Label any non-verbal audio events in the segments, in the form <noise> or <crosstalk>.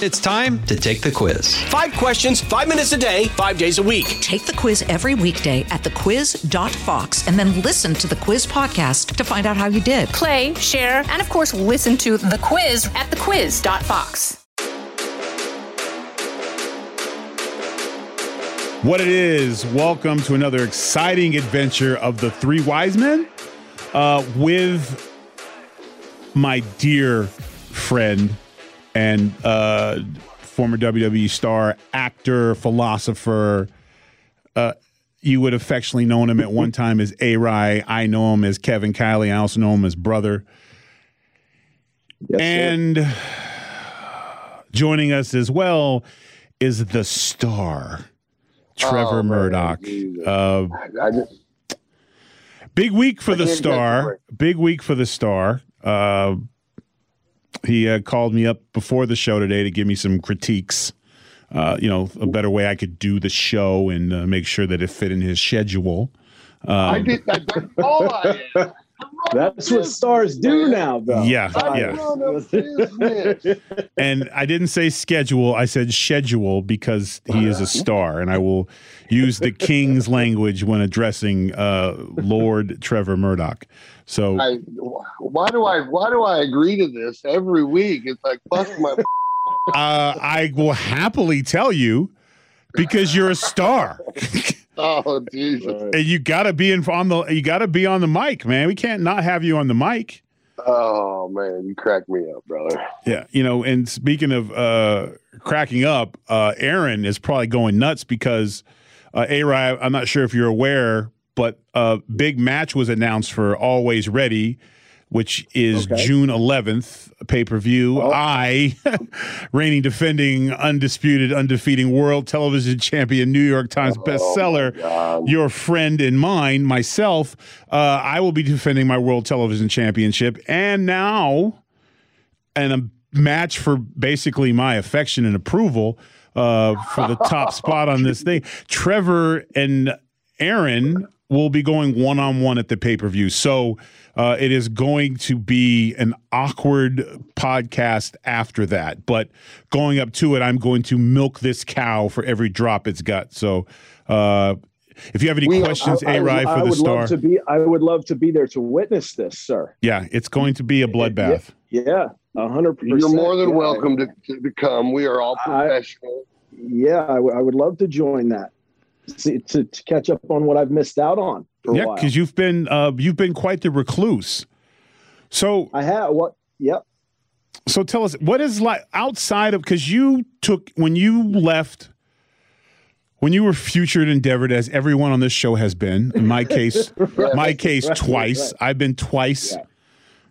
It's time to take the quiz. Five questions, five minutes a day, five days a week. Take the quiz every weekday at thequiz.fox and then listen to the quiz podcast to find out how you did. Play, share, and of course, listen to the quiz at thequiz.fox. What it is, welcome to another exciting adventure of the Three Wise Men uh, with my dear friend and uh, former WWE star, actor, philosopher. Uh, you would affectionately known him at one time as A Rai. I know him as Kevin Kiley. I also know him as brother. Yes, and sir. joining us as well is the star, Trevor Oh, Murdoch. Uh, Big week for the star. Big week for the star. Uh, he uh, called me up before the show today to give me some critiques. Uh, you know, a better way I could do the show and uh, make sure that it fit in his schedule. I did that. That's all I am. <laughs> That's what stars do now, though. Yeah, yeah. run a business. <laughs> And I didn't say schedule, I said schedule because he is a star. And I will use the king's language when addressing uh, Lord Trevor Murdoch. So I, why do I why do I agree to this every week? It's like fuck my. <laughs> <laughs> uh, I will happily tell you because you're a star. <laughs> Oh Jesus! And you gotta be in on the you gotta be on the mic, man. We can't not have you on the mic. Oh man, you crack me up, brother. Yeah, you know. And speaking of uh, cracking up, uh, Aaron is probably going nuts because uh, I'm not sure if you're aware, but a big match was announced for Alwayz Ready, which is Okay. June 11th pay per view. I, <laughs> reigning, defending, undisputed, undefeating world television champion, New York Times bestseller. Your friend and mine, myself, uh, I will be defending my World Television Championship. And now, and a match for basically my affection and approval uh, for the top <laughs> spot on this thing. Trevor and Aaron will be going one on one at the pay per view. So uh, it is going to be an awkward podcast after that. But going up to it, I'm going to milk this cow for every drop it's got. So. Uh, if you have any We- questions, I- I- A. Rai I for the would star. Love to be, I would love to be there to witness this, sir. yeah, it's going to be a bloodbath. Yeah, a hundred percent. You're more than Yeah, welcome to, to, to come. We are all I- professional. Yeah, I, w- I would love to join that See, to, to catch up on what I've missed out on. Yeah, because you've been uh, you've been quite the recluse. So I have what? Yep. so tell us what is like outside of because you took when you left when you were futured endeavored as everyone on this show has been in my case <laughs> my case right, twice right. i've been twice Yeah.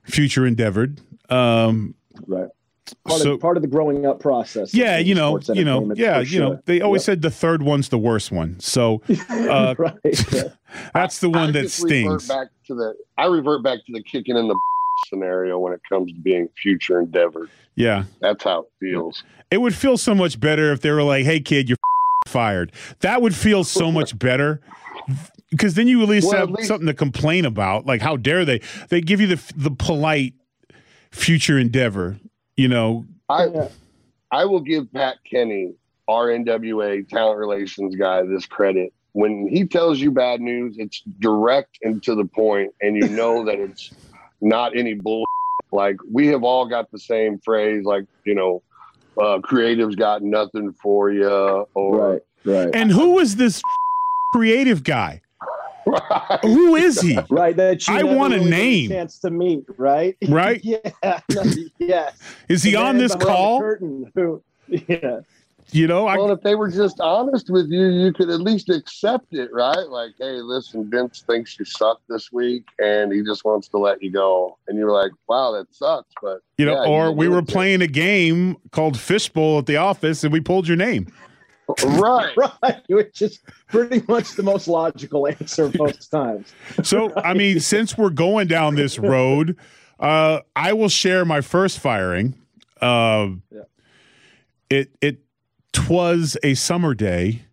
future endeavored um Right. Part, so of, part of the growing up process. yeah you know you know yeah for you know they always Yep. said the third one's the worst one so <laughs> uh, right. yeah. <laughs> that's the one I that just revert stings back to the. I revert back to the kicking in the <laughs> scenario when it comes to being future endeavor. yeah That's how it feels. It would feel so much better if they were like, "Hey, kid, you're fired." That would feel so much better because then you at least Well, have at least- something to complain about. Like, how dare they? They give you the the polite future endeavor. You know, I I will give Pat Kenny, our NWA talent relations guy, this credit. When he tells you bad news, it's direct and to the point, and you know <laughs> that it's not any bull. Like we have all got the same phrase, like you know, uh, creatives got nothing for you, or Right. Right. and who is this creative guy? Who is he? <laughs> Right. That you I want a really get name. chance to meet. Right. Right? <laughs> yeah. <laughs> yeah. Is he The on this call? curtain who- yeah. You know, I well, if they were just honest with you, you could at least accept it, right? Like, hey, listen, Vince thinks you suck this week, and he just wants to let you go. And you're like, wow, that sucks, but you know, yeah, or you we did were it. playing a game called Fishbowl at the office, and we pulled your name. Right. <laughs> Right. Which is pretty much the most logical answer most <laughs> times. So, I mean, since we're going down this road, uh, I will share my first firing. Uh, Yeah. It it twas a summer day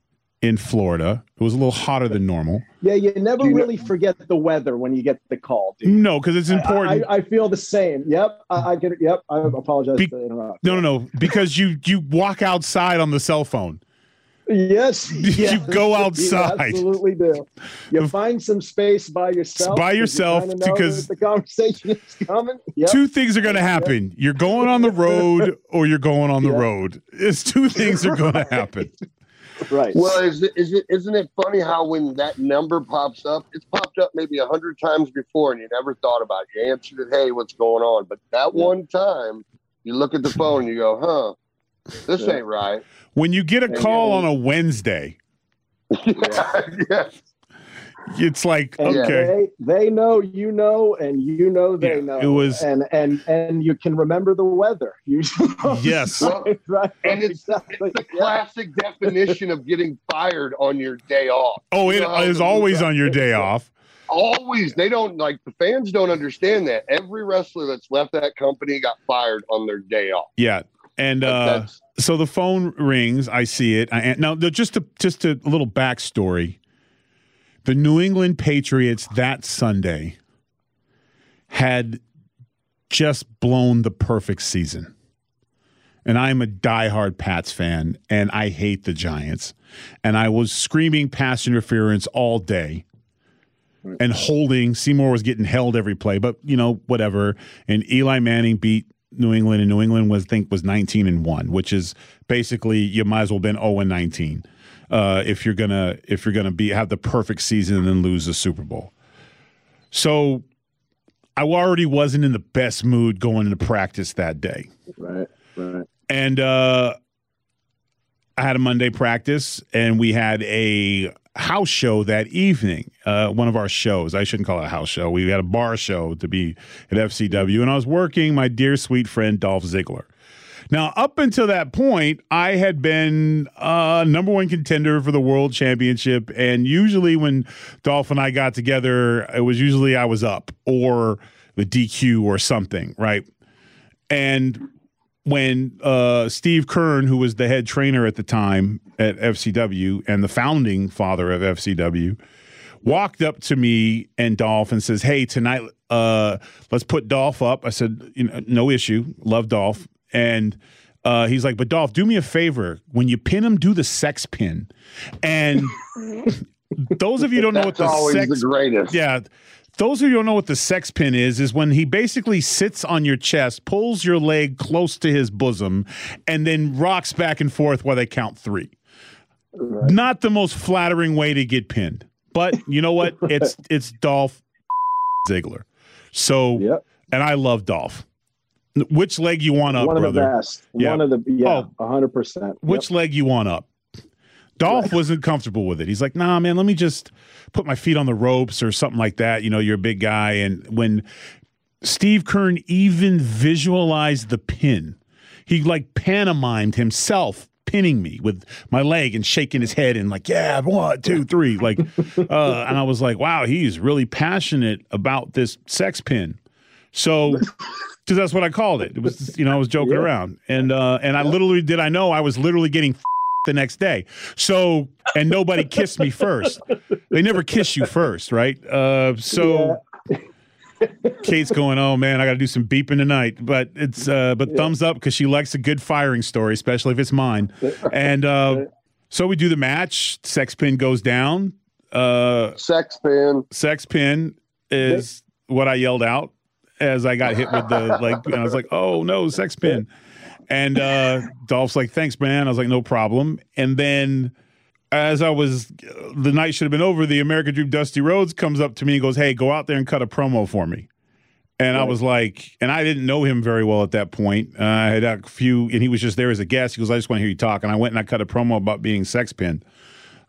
in Florida. It was a little hotter than normal. Yeah, you never you know- really forget the weather when you get the call, dude. No, because it's I, important. I, I feel the same. Yep, I, I get it. Yep, I apologize Be- to interrupt. no, no, no, because you you walk outside on the cell phone. Yes, <laughs> You yes, go <laughs> outside. You absolutely do. You find some space by yourself. By yourself, kinda because- the conversation is coming. Yep. Two things are going to happen. You're going on the road, <laughs> or you're going on the Yeah. road. It's two things are going to happen. right. Well, is it, is it isn't it funny how when that number pops up, it's popped up maybe a hundred times before, and you never thought about it. You answered it, "Hey, what's going on?" But that Yeah. one time, you look at the phone, and you go, "Huh, this Yeah. ain't right." When you get a Yeah, call on a Wednesday, <laughs> yeah. <laughs> it's like And okay, they, they know you know, and you know they Yeah, know. it was- and and and you can remember the weather. <laughs> You Yes. right, right, And it's, exactly. it's the Yeah. classic definition of getting fired on your day off. oh, it You know how is the- always on your day off. Always, they don't like the fans don't understand that. Every wrestler that's left that company got fired on their day off. Yeah, and uh, so the phone rings. I see it. I, now, just a just a little backstory. The New England Patriots that Sunday had just blown the perfect season. And I'm a diehard Pats fan, and I hate the Giants. And I was screaming pass interference all day and holding. Seymour was getting held every play, but you know, whatever. And Eli Manning beat New England, and New England was think was 19 and one, which is basically you might as well been 0 and 19 uh, if you're gonna if you're gonna be have the perfect season and then lose the Super Bowl. So I already wasn't in the best mood going into practice that day. Right, right. And uh, I had a Monday practice, and we had a house show that evening. Uh, one of our shows. I shouldn't call it a house show. We had a bar show to be at FCW, and I was working my dear sweet friend Dolph Ziggler. Now, up until that point, I had been uh, number one contender for the world championship, and usually when Dolph and I got together, it was usually I was up or the DQ or something, right? And when uh, Steve Kern, who was the head trainer at the time at FCW and the founding father of FCW, walked up to me and Dolph and says, "Hey, tonight, uh, let's put Dolph up." I said, "You know, no issue. Love Dolph." And uh, he's like, "But Dolph, do me a favor. When you pin him, do the sex pin." And <laughs> those of you who don't know what the sex the greatest. yeah. Those of you who don't know what the sex pin is, is when he basically sits on your chest, pulls your leg close to his bosom, and then rocks back and forth while they count three. Not the most flattering way to get pinned. But you know what? <laughs> It's it's Dolph Ziggler. So Yep. and I love Dolph. Which leg you want up, One of the best. Yeah. One of the yeah, Oh. hundred percent. Which leg you want up? Dolph wasn't comfortable with it. He's like, nah, man, let me just put my feet on the ropes or something like that. You know, you're a big guy. And when Steve Kern even visualized the pin, he like pantomimed himself pinning me with my leg and shaking his head and like, yeah, one, two, three. Like, <laughs> uh, and I was like, wow, he's really passionate about this sex pin. So, <laughs> because that's what I called it. It was, you know, I was joking Yeah. around, and uh, and I literally did. I know I was literally getting the next day. So, and nobody kissed me first. They never kiss you first, right? Uh, so. <laughs> Kate's going, oh man, I got to do some beeping tonight, but it's uh, but thumbs up because she likes a good firing story, especially if it's mine. <laughs> And uh, so we do the match. Sex pin goes down. Uh, Sex pin. sex pin is what I yelled out as I got hit with the like. I was like, "Oh no, sex pin!" <laughs> And uh, Dolph's like, "Thanks, man." I was like, "No problem." And then, as I was, the night should have been over. The American Dream Dusty Rhodes comes up to me and goes, "Hey, go out there and cut a promo for me." And I was like, and I didn't know him very well at that point. Uh, I had a few, and he was just there as a guest. He goes, "I just want to hear you talk." And I went and I cut a promo about being sex pin.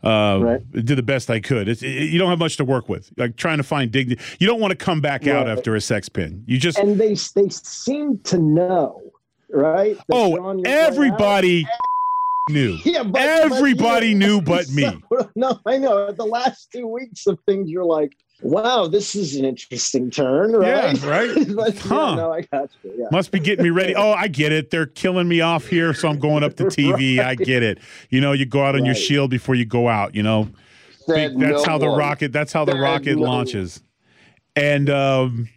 Uh, Right. Did the best I could. It's, it, you don't have much to work with. Like trying to find dignity. You don't want to come back out after a sex pin. You just and they they seem to know, right? that oh, Sean, you're going out. everybody <laughs> knew. <laughs> Yeah, but, Everybody but you- knew but <laughs> me. So- no, I know. The last two weeks of things, you're like, Wow, this is an interesting turn, right? Yeah, right? but, Huh. yeah, no, I got you. Yeah. Must be getting me ready. Oh, I get it. They're killing me off here, so I'm going up to TV. I get it. You know, you go out on your shield before you go out. You know, that's no how the rocket. That's how the Said rocket no launches. And um,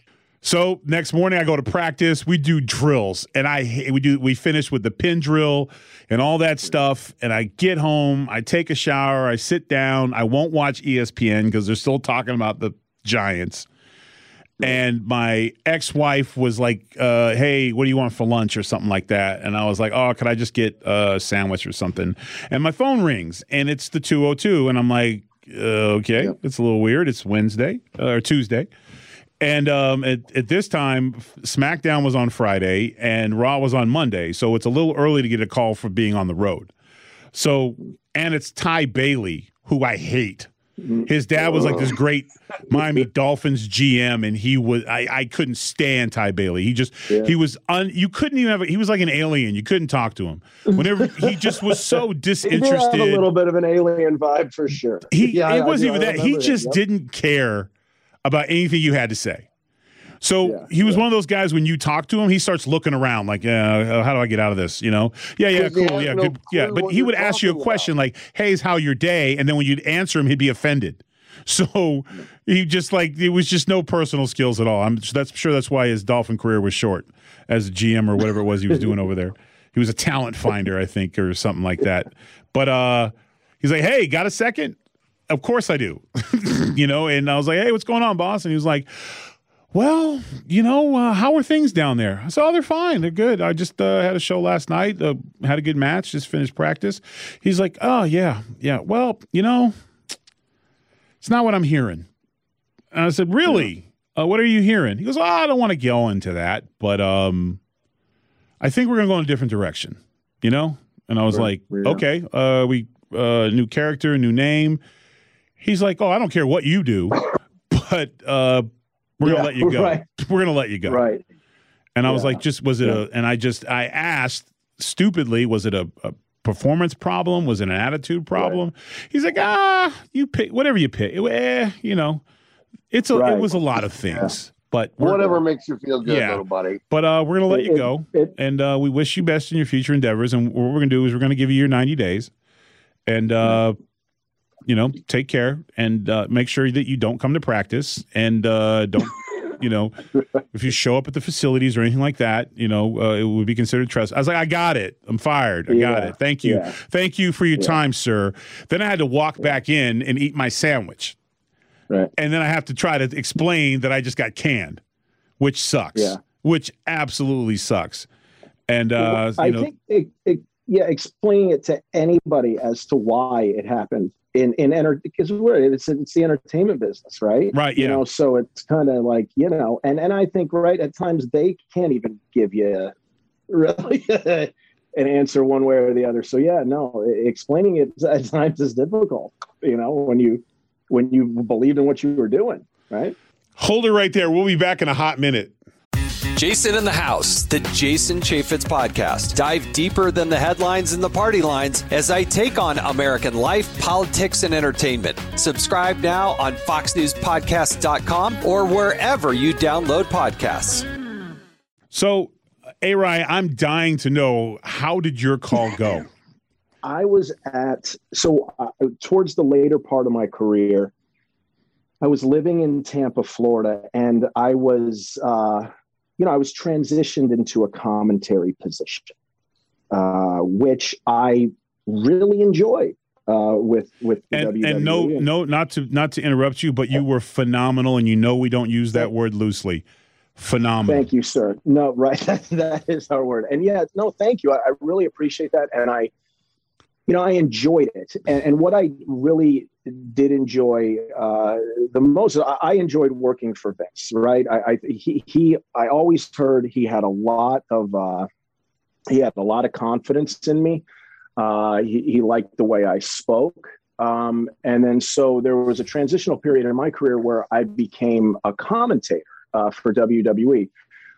so next morning I go to practice. We do drills, and I we do we finish with the pin drill and all that stuff. And I get home, I take a shower, I sit down. I won't watch ESPN because they're still talking about the Giants. And my ex-wife was like, uh, "Hey, what do you want for lunch or something like that?" And I was like, "Oh, could I just get a sandwich or something?" And my phone rings, and it's the 202, and I'm like, uh, "Okay, it's a little weird. It's Wednesday uh, or Tuesday." And um, at, at this time, SmackDown was on Friday and Raw was on Monday. So it's a little early to get a call for being on the road. So, and it's Ty Bailey, who I hate. His dad was like this great Miami <laughs> Dolphins GM, and he was I, I couldn't stand Ty Bailey. He just he was un you couldn't even have a, he was like an alien. You couldn't talk to him. Whenever he just was so <laughs> disinterested. a little bit of an alien vibe for sure. He Yeah, I- it wasn't I even that. He just Yep. didn't care about anything you had to say. So Yeah, he was one of those guys when you talk to him, he starts looking around like, uh, how do I get out of this? You know? Yeah, yeah, cool. Yeah, no good. Yeah. But he would ask you a question like, hey, is how your day? And then when you'd answer him, he'd be offended. <laughs> So he just like it was just no personal skills at all. I'm that's sure that's why his Dolphin career was short as a GM or whatever it was he was doing over there. He was a talent finder, I think, or something like that. But uh he's like, Hey, got a second? Of course I do. <laughs> you know, and I was like, Hey, what's going on, boss? And he was like, well, you know, uh, how are things down there? I said, oh, they're fine. They're good. I just uh, had a show last night, uh, had a good match, just finished practice. He's like, oh, yeah, yeah. Well, you know, it's not what I'm hearing. And I said, really? Uh, what are you hearing? He goes, oh, I don't want to go into that, but um, I think we're going to go in a different direction, you know? And I was like, Yeah. okay, uh, we, uh, new character, new name. He's like, oh, I don't care what you do, but uh, we're Yeah, gonna let you go. right. <laughs> We're gonna let you go. Right. And I was like, just was it a? And I just I asked stupidly, was it a, a performance problem? Was it an attitude problem? He's like, ah, you pick whatever you pick. Eh, you know, it's a, right. it was a lot of things, but Whatever makes you feel good, Yeah. little buddy. But uh, we're gonna let you It- go, it- and uh, we wish you best in your future endeavors. And what we're gonna do is we're gonna give you your ninety days, and uh, you know, take care and uh, make sure that you don't come to practice and uh, don't. You know, if you show up at the facilities or anything like that, you know, uh, it would be considered trespass. I was like, I got it. I'm fired. I got Yeah. it. Thank you. Yeah. Thank you for your time, sir. Then I had to walk back in and eat my sandwich. Right. And then I have to try to explain that I just got canned, which sucks. Yeah. Which absolutely sucks. And uh, I you know, think, it, it, yeah, explaining it to anybody as to why it happened in in enter because we're it's it's the entertainment business, right? Right, You yeah. know, so it's kind of like you know, and and I think right at times they can't even give you <laughs> really an answer one way or the other. So yeah, no, explaining it <laughs> at times is difficult. You know, when you when you believed in what you were doing, right? hold it right there. We'll be back in a hot minute. Jason in the House, the Jason Chaffetz podcast. Dive deeper than the headlines and the party lines as I take on American life, politics, and entertainment. Subscribe now on FoxNewsPodcast.com or wherever you download podcasts. So, Ari, I'm dying to know how did your call <laughs> go? I was at so uh, towards the later part of my career, I was living in Tampa, Florida, and I was, uh, you know, I was transitioned into a commentary position, uh, which I really enjoyed uh, with with and WWE. and no no not to not to interrupt you, but you were phenomenal, and you know we don't use that word loosely. Phenomenal. Thank you, sir. No, right. <laughs> That, that is our word. And yeah, no, thank you. I, I really appreciate that. And I, you know, I enjoyed it. And, and what I really did enjoy uh, the most, I, enjoyed working for Vince, right? I, I, he, he, I always heard he had a lot of, uh, he had a lot of confidence in me. Uh, he, he liked the way I spoke. Um, and then so there was a transitional period in my career where I became a commentator uh, for WWE.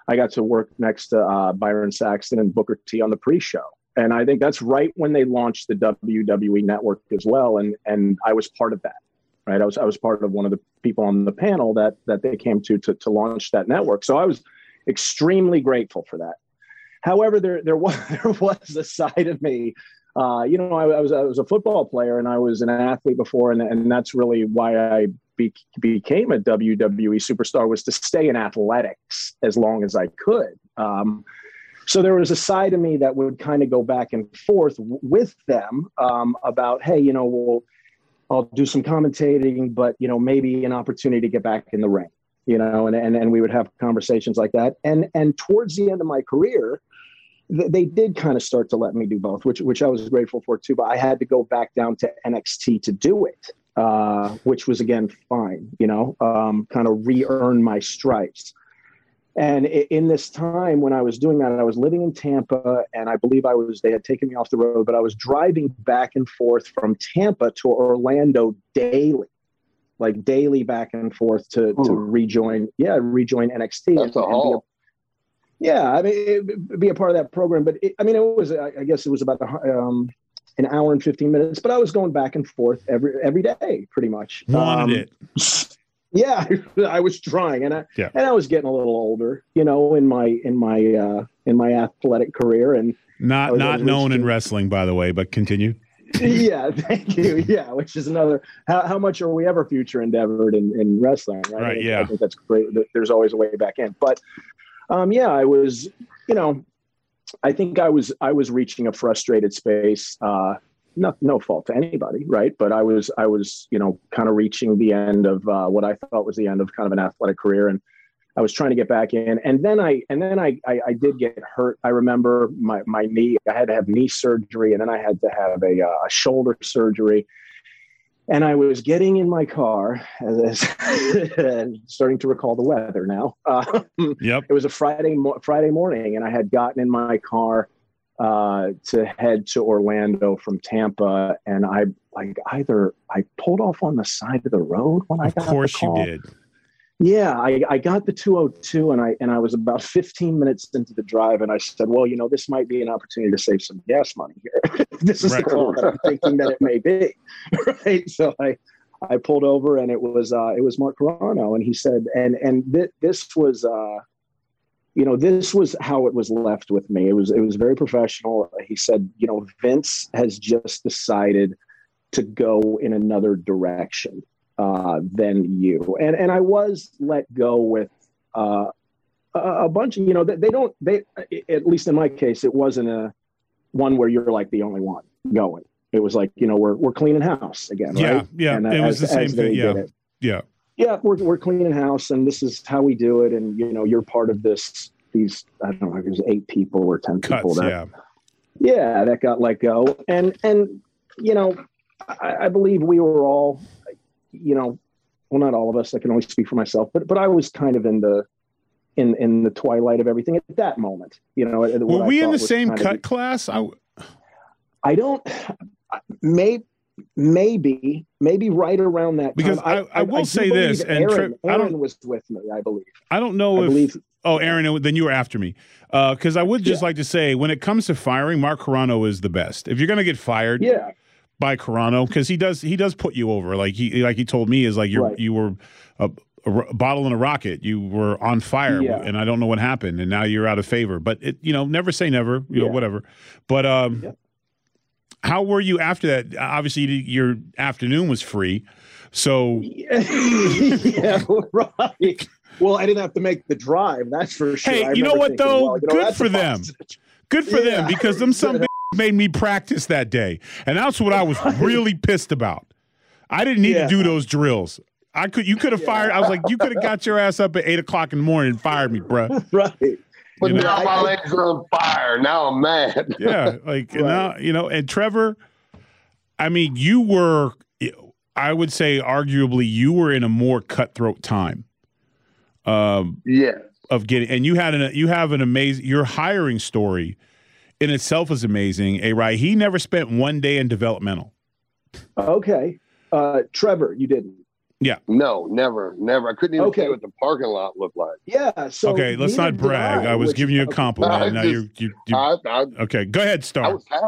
I got to work next to uh, Byron Saxton and Booker T on the pre-show, and I think that's right when they launched the WWE Network as well, and and I was part of that. right? I was I was part of one of the people on the panel that that they came to to, to launch that network. So I was extremely grateful for that. However, there there was <laughs> there was a side of me. Uh, you know, I, I, was I was a football player and I was an athlete before, and and that's really why I be, became a WWE superstar was to stay in athletics as long as I could. Um, so there was a side of me that would kind of go back and forth w- with them um, about, hey, you know, well, I'll do some commentating, but you know, maybe an opportunity to get back in the ring, you know, and and, and we would have conversations like that. And and towards the end of my career, th- they did kind of start to let me do both, which which I was grateful for too. But I had to go back down to NXT to do it, uh, which was again fine, you know, um, kind of re-earn my stripes. And in this time when I was doing that, I was living in Tampa, and I believe I was they had taken me off the road, but I was driving back and forth from Tampa to Orlando daily, like daily back and forth to Ooh. to rejoin, yeah, rejoin NXT. That's and, a haul. Yeah, I mean, it, be a part of that program, but it, I mean, it was I guess it was about um, an hour and fifteen minutes, but I was going back and forth every every day, pretty much. Wanted um, it. <laughs> Yeah, <laughs> I was trying, and I yeah. and I was getting a little older, you know, in my in my uh, in my athletic career, and not not known in wrestling, by the way, but continue. <laughs> yeah, thank you. Yeah, which is another. How, how much are we ever future endeavored in, in wrestling? Right. right yeah. I think that's great. There's always a way back in, but um, yeah, I was, you know, I think I was I was reaching a frustrated space. Uh, no, no fault to anybody, right? But I was, I was, you know, kind of reaching the end of uh, what I thought was the end of kind of an athletic career, and I was trying to get back in. And then I, and then I, I, I did get hurt. I remember my my knee. I had to have knee surgery, and then I had to have a, uh, a shoulder surgery. And I was getting in my car, as, <laughs> starting to recall the weather now. Uh, <laughs> yep. It was a Friday Friday morning, and I had gotten in my car uh, to head to Orlando from Tampa, and I like either I pulled off on the side of the road when I got. Of course, you did. Yeah, I, I got the 202 and I and I was about <laughs> 15 minutes into the drive and I said, well, you know, this might be an opportunity to save some gas money here. <laughs> this is right. the call that I'm thinking that it may be. <laughs> right. So I I pulled over and it was uh it was Mark Carrano and he said and and th- this was uh you know this was how it was left with me. It was it was very professional. He said you know vince has just decided to go in another direction uh, than you. And and i was let go with uh, a, bunch of you know they, they don't they at least in my case it wasn't a one where you're like the only one going. It was like you know we're we're cleaning house again yeah right? yeah and it was the same thing yeah yeah yeah, we're, we're cleaning house and this is how we do it. And, you know, you're part of this, these, I don't know, there's eight people or 10 Cuts, people that, yeah. yeah, that got let go. And, and, you know, I, I believe we were all, you know, well, not all of us, I can only speak for myself, but, but I was kind of in the, in, in the twilight of everything at that moment, you know, were we in the same cut of, class? I, I don't, maybe, maybe maybe right around that because I, I, I, will I say this and Aaron, Aaron was with me i believe. I don't know if believe, oh aaron then you were after me. Because uh, i would just yeah. like to say when it comes to firing mark carrano is the best. If you're going to get fired yeah. by carrano because he does he does put you over. Like he like he told me is like you right. you were a, a, bottle in a rocket. You were on fire yeah. and i don't know what happened and now you're out of favor. But it you know never say never you yeah. know whatever. But um how were you after that? Obviously, your afternoon was free, so <laughs> yeah, right. Well, I didn't have to make the drive. That's for sure. Hey, you know what thinking, though? Well, you know, Good for them. Good for yeah. them because them some <laughs> made me practice that day, and that's what I was really pissed about. I didn't need yeah. to do those drills. I could. You could have yeah. fired. I was like, you could have got your ass up at eight o'clock in the morning and fired me, bro. <laughs> right. But you know, now my legs are on fire. Now I'm mad. <laughs> yeah, like right. now you know. And Trevor, I mean, you were. I would say, arguably, you were in a more cutthroat time. Um, yeah. Of getting, and you had an you have an amazing your hiring story in itself is amazing. A right, he never spent one day in developmental. Okay, uh, Trevor, you didn't. Yeah. No, never, never. I couldn't even okay. what the parking lot looked like. Yeah. So okay, let's not brag. I, I, was giving you a compliment. now you, you, you, I, I, okay, go ahead, Star. I was happy.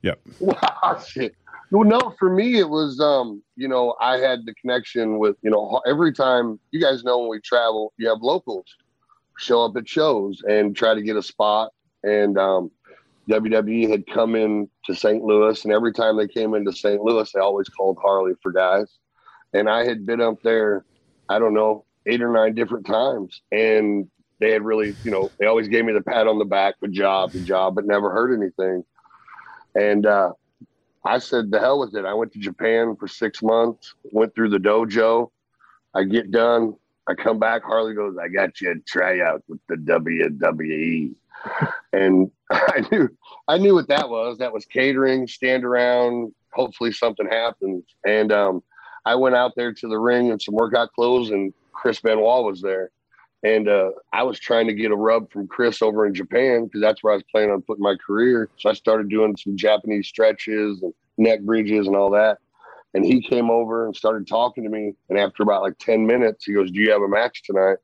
Yep. Wow, <laughs> shit. Well, no, for me it was um, you know, I had the connection with, you know, every time you guys know when we travel, you have locals show up at shows and try to get a spot. And um WWE had come in to St. Louis, and every time they came into St. Louis, they always called Harley for guys. And I had been up there, I don't know, eight or nine different times, and they had really, you know, they always gave me the pat on the back, good job, good job, but never heard anything. And uh, I said, the hell with it. I went to Japan for six months, went through the dojo. I get done. I come back. Harley goes, I got you a tryout with the WWE. <laughs> and <laughs> I knew, I knew what that was. That was catering, stand around. Hopefully something happens. And um, I went out there to the ring in some workout clothes, and Chris Benoit was there. And uh, I was trying to get a rub from Chris over in Japan because that's where I was planning on putting my career. So I started doing some Japanese stretches and neck bridges and all that. And he came over and started talking to me. And after about like 10 minutes, he goes, Do you have a match tonight?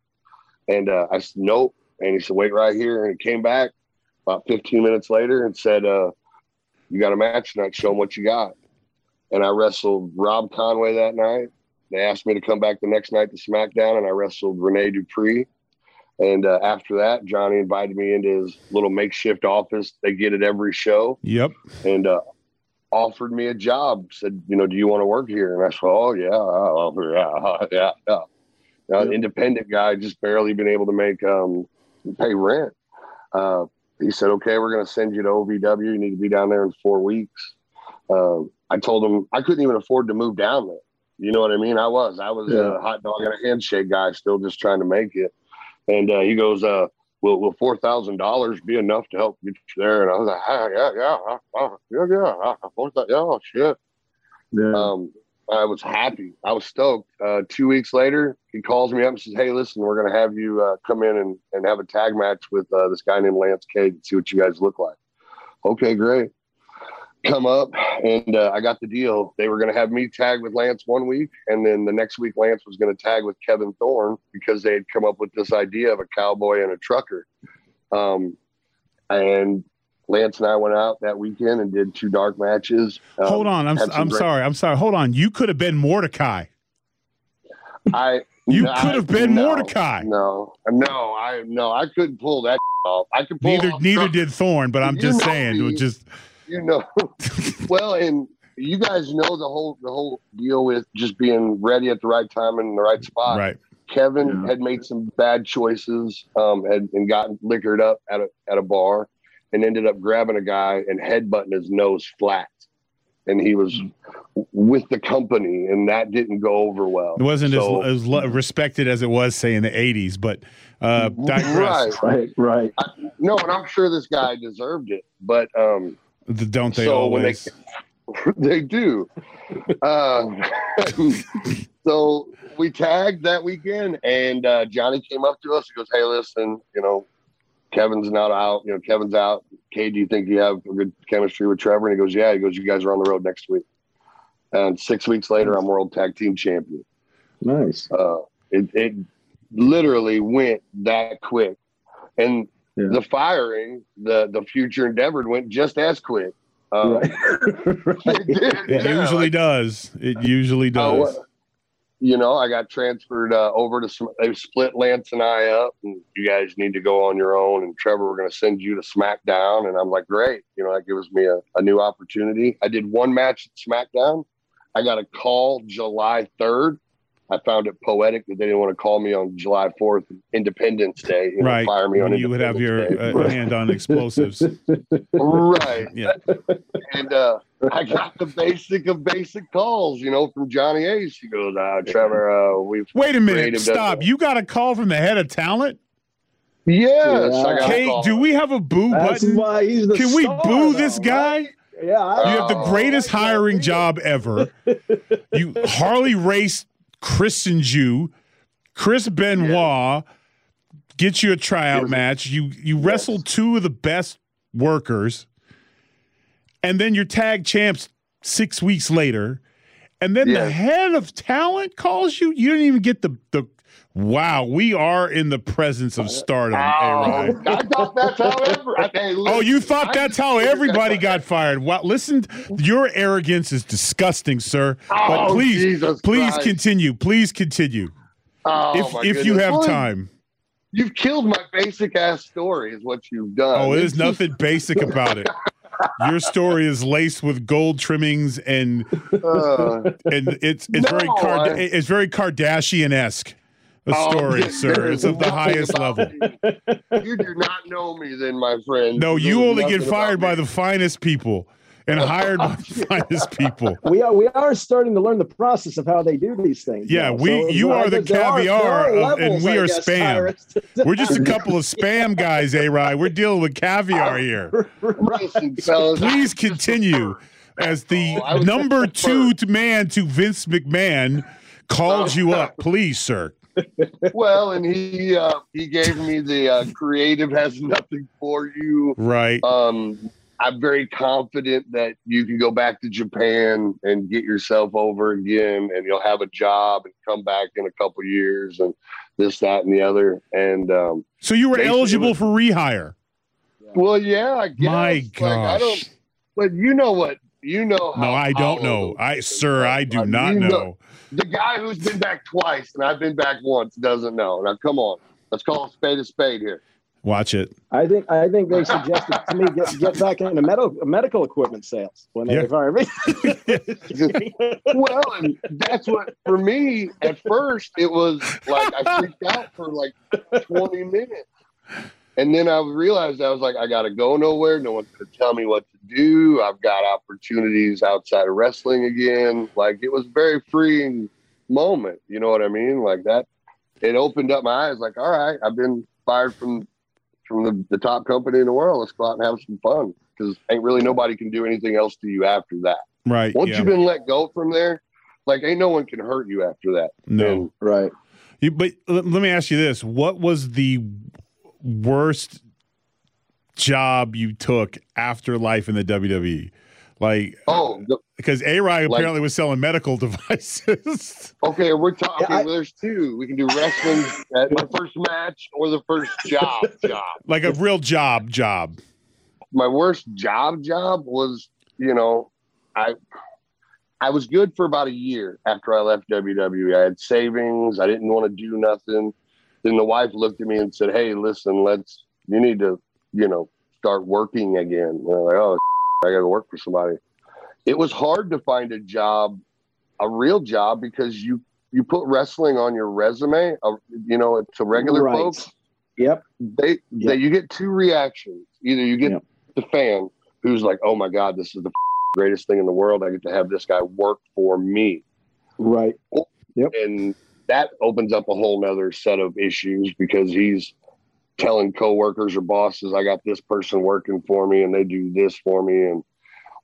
And uh, I said, Nope. And he said, Wait right here. And he came back about 15 minutes later and said, uh, You got a match tonight. Show him what you got. And I wrestled Rob Conway that night. They asked me to come back the next night to SmackDown, and I wrestled Rene Dupree. And uh, after that, Johnny invited me into his little makeshift office. They get at every show. Yep. And uh, offered me a job. Said, you know, do you want to work here? And I said, oh yeah, oh, <laughs> yeah, <laughs> yeah, yeah. Now, yep. independent guy, just barely been able to make um, pay rent. Uh, he said, okay, we're going to send you to OVW. You need to be down there in four weeks. Um, I told him I couldn't even afford to move down there. You know what I mean? I was, I was yeah. a hot dog and a handshake guy, still just trying to make it. And uh, he goes, uh, "Will will four thousand dollars be enough to help get you there?" And I was like, ah, "Yeah, yeah, yeah, yeah, yeah, yeah, oh, shit." Yeah. Um, I was happy. I was stoked. Uh, two weeks later, he calls me up and says, "Hey, listen, we're going to have you uh, come in and, and have a tag match with uh, this guy named Lance Cade and see what you guys look like." Okay, great come up and uh, I got the deal. They were going to have me tag with Lance one week, and then the next week Lance was going to tag with Kevin Thorn because they had come up with this idea of a cowboy and a trucker. Um, and Lance and I went out that weekend and did two dark matches. Um, Hold on, I'm I'm great- sorry, I'm sorry. Hold on, you could have been Mordecai. I you no, could have been no, Mordecai. No, no, I no, I couldn't pull that <laughs> off. I could pull neither neither did Thorn, but I'm just saying, it was just you know, <laughs> well, and you guys know the whole the whole deal with just being ready at the right time and in the right spot. Right. Kevin yeah. had made some bad choices, um, had and gotten liquored up at a at a bar, and ended up grabbing a guy and headbutting his nose flat, and he was with the company, and that didn't go over well. It wasn't so, as, as respected as it was, say, in the '80s, but uh, right, right, right. I, no, and I'm sure this guy deserved it, but um, don't they so always? They, <laughs> they, do. um, <laughs> so we tagged that weekend, and uh, Johnny came up to us. He goes, "Hey, listen, you know, Kevin's not out. You know, Kevin's out. Kay, do you think you have a good chemistry with Trevor?" And he goes, "Yeah." He goes, "You guys are on the road next week." And six weeks later, I'm world tag team champion. Nice. Uh, it, it literally went that quick, and yeah. the firing, the the future endeavored went just as quick. Um, right. <laughs> it, <laughs> it yeah, usually like, does. It usually does. Uh, you know, I got transferred uh, over to. They split Lance and I up, and you guys need to go on your own. And Trevor, we're going to send you to SmackDown. And I'm like, great. You know, that gives me a, a new opportunity. I did one match at SmackDown. I got a call July 3rd I found it poetic that they didn't want to call me on July 4th, Independence Day. You right. Fire me on You would have your uh, hand on explosives. right. Yeah. <laughs> And uh, I got the basic of basic calls, you know, from Johnny Ace. He goes, uh, Trevor, uh, we've. Wait a minute. Stop. You got a call from the head of talent? Yes. Yeah. Kate, do we have a boo That's button? Why he's the Can we boo this guy? Right? Yeah, I, you have the greatest hiring job ever. You Harley Race christens you. Chris Benoit yeah. gets you a tryout match. You you yes. wrestle two of the best workers, and then you're tag champs six weeks later. And then yes. the head of talent calls you. You didn't even get the the Wow, we are in the presence of stardom. Oh. I thought that's how every, okay, Oh, you thought that's how everybody got fired? Wow, listen, your arrogance is disgusting, sir. but Oh, please, Jesus please Christ. continue. Please continue. Oh, if if you have Well, time. You've killed my basic ass story, is what you've done. Oh, there's nothing basic about it. Your story is laced with gold trimmings and uh, and it's it's very No, Card- I- it's very Kardashian esque. A oh, story, yes, sir. It's is of the highest level. me. You do not know me, then, my friend. No, There's you only get fired by the finest people and hired by the <laughs> finest people. we are we are starting to learn the process of how they do these things. Yeah, now. we- you uh, are the there are- caviar are of- and we I are guess, spam. We're just a couple of <laughs> spam guys, A Rye. We're dealing with caviar <laughs> here. Listen, fellas, Please continue as the Oh, number two man to Vince McMahon called you up. Please, sir. Well, and he uh, he gave me the uh, creative has nothing for you. Right. Um, I'm very confident that you can go back to Japan and get yourself over again, and you'll have a job and come back in a couple years and this, that, and the other. And um, So you were eligible for rehire. well, yeah, I guess. My Like, I don't, but you know what? You know. No, I don't hollow know. I, sir. I do Like, not you know. The guy who's been back twice and I've been back once doesn't know. Now, come on, let's call a spade a spade here. Watch it. I think I think they suggested to me get get back into medical medical equipment sales when they Yeah. fired me. <laughs> well, and that's what for me at first it was like I freaked out for like 20 minutes. And then I realized I was like, I gotta go nowhere. No one's gonna tell me what to do. I've got opportunities outside of wrestling again. Like it was a very freeing moment. You know what I mean? Like that it opened up my eyes, like, all right, I've been fired from from the, the top company in the world. Let's go out and have some fun. Because ain't really nobody can do anything else to you after that. Right. Once yeah. you've been let go from there, like ain't no one can hurt you after that. No. And right. You, but let, let me ask you this: What was the worst job you took after life in the WWE? Like, oh, because A Rye Like- apparently was selling medical <laughs> devices. okay, we're talking. Yeah, I- well, there's two. We can do wrestling at my first match or the first job. <laughs> Job. like a real job, job. My worst job. Job was, you know, I. I was good for about a year after I left WWE. I had savings. I didn't want to do nothing. Then the wife looked at me and said, "Hey, listen, let's. You need to, you know, start working again." And I'm like, "Oh, <laughs> I got to work for somebody." It was hard to find a job, a real job, because you you put wrestling on your resume. Uh, you know, to regular Right. folks, Yep. they Yep. that you get two reactions. Either you get Yep. the fan who's like, "Oh my god, this is the <laughs> greatest thing in the world. I get to have this guy work for me," Right. Yep. and that opens up a whole nother set of issues because he's telling coworkers or bosses, "I got this person working for me, and they do this for me," and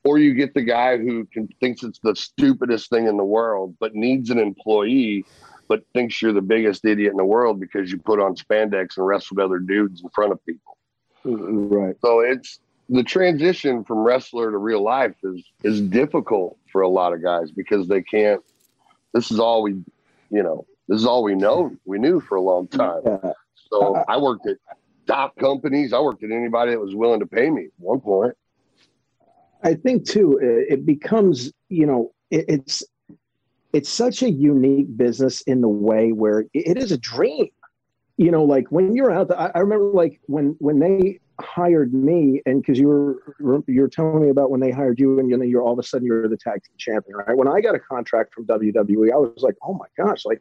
or you get the guy who can thinks it's the stupidest thing in the world, but needs an employee, but thinks you're the biggest idiot in the world because you put on spandex and wrestled other dudes in front of people. Mm-hmm, right. So it's the transition from wrestler to real life is is difficult for a lot of guys because they can't. This is all we, you know, this is all we know. We knew for a long time. Yeah. So uh, uh, I worked at top companies. I worked at anybody that was willing to pay me at one point. I think too, it becomes, you know, it's it's such a unique business in the way where it- is a dream. You know, like when you're out there, I, I remember like when when they hired me, and because you were you're telling me about when they hired you, and you know, you're all of a sudden you're the tag team champion, right? When I got a contract from WWE, I was like, oh my gosh, like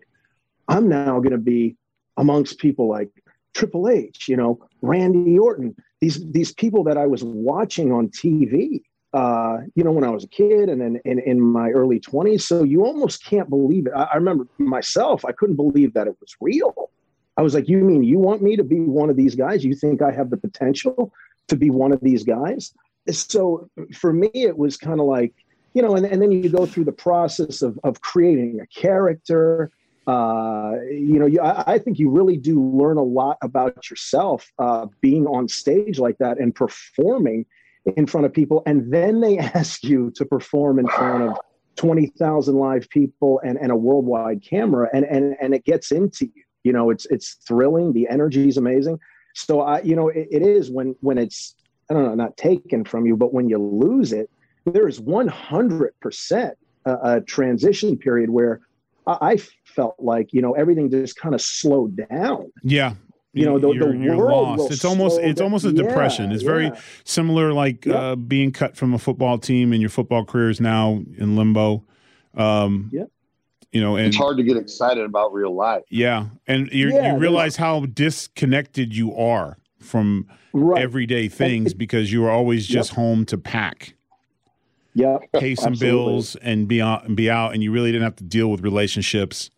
I'm now going to be amongst people like Triple H, you know, Randy Orton, these these people that I was watching on TV uh, you know, when I was a kid and then in, in my early 20s. So you almost can't believe it. I, I remember myself, I couldn't believe that it was real. I was like, you mean you want me to be one of these guys? You think I have the potential to be one of these guys? So for me, it was kind of like, you know, and, and then you go through the process of, of creating a character. Uh, you know, you, I, I think you really do learn a lot about yourself uh, being on stage like that and performing in front of people and then they <laughs> ask you to perform in front of 20,000 live people and, and a worldwide camera and, and and it gets into you You know, it's it's thrilling. The energy is amazing. So I, you know, it, it is when when it's I don't know, not taken from you, but when you lose it, there is one hundred percent a transition period where I, I felt like you know everything just kind of slowed down. Yeah, you know the, you're, the you're world lost. It's almost it's down. almost a depression. Yeah, it's very yeah. similar, like Yep. uh, being cut from a football team and your football career is now in limbo. Um, Yep. You know, and It's hard to get excited about real life. yeah, and you Yeah, you realize how disconnected you are from right. everyday things because you are always just home to pack, yeah, <laughs> pay some Absolutely. bills, and be out and be out, and you really didn't have to deal with relationships.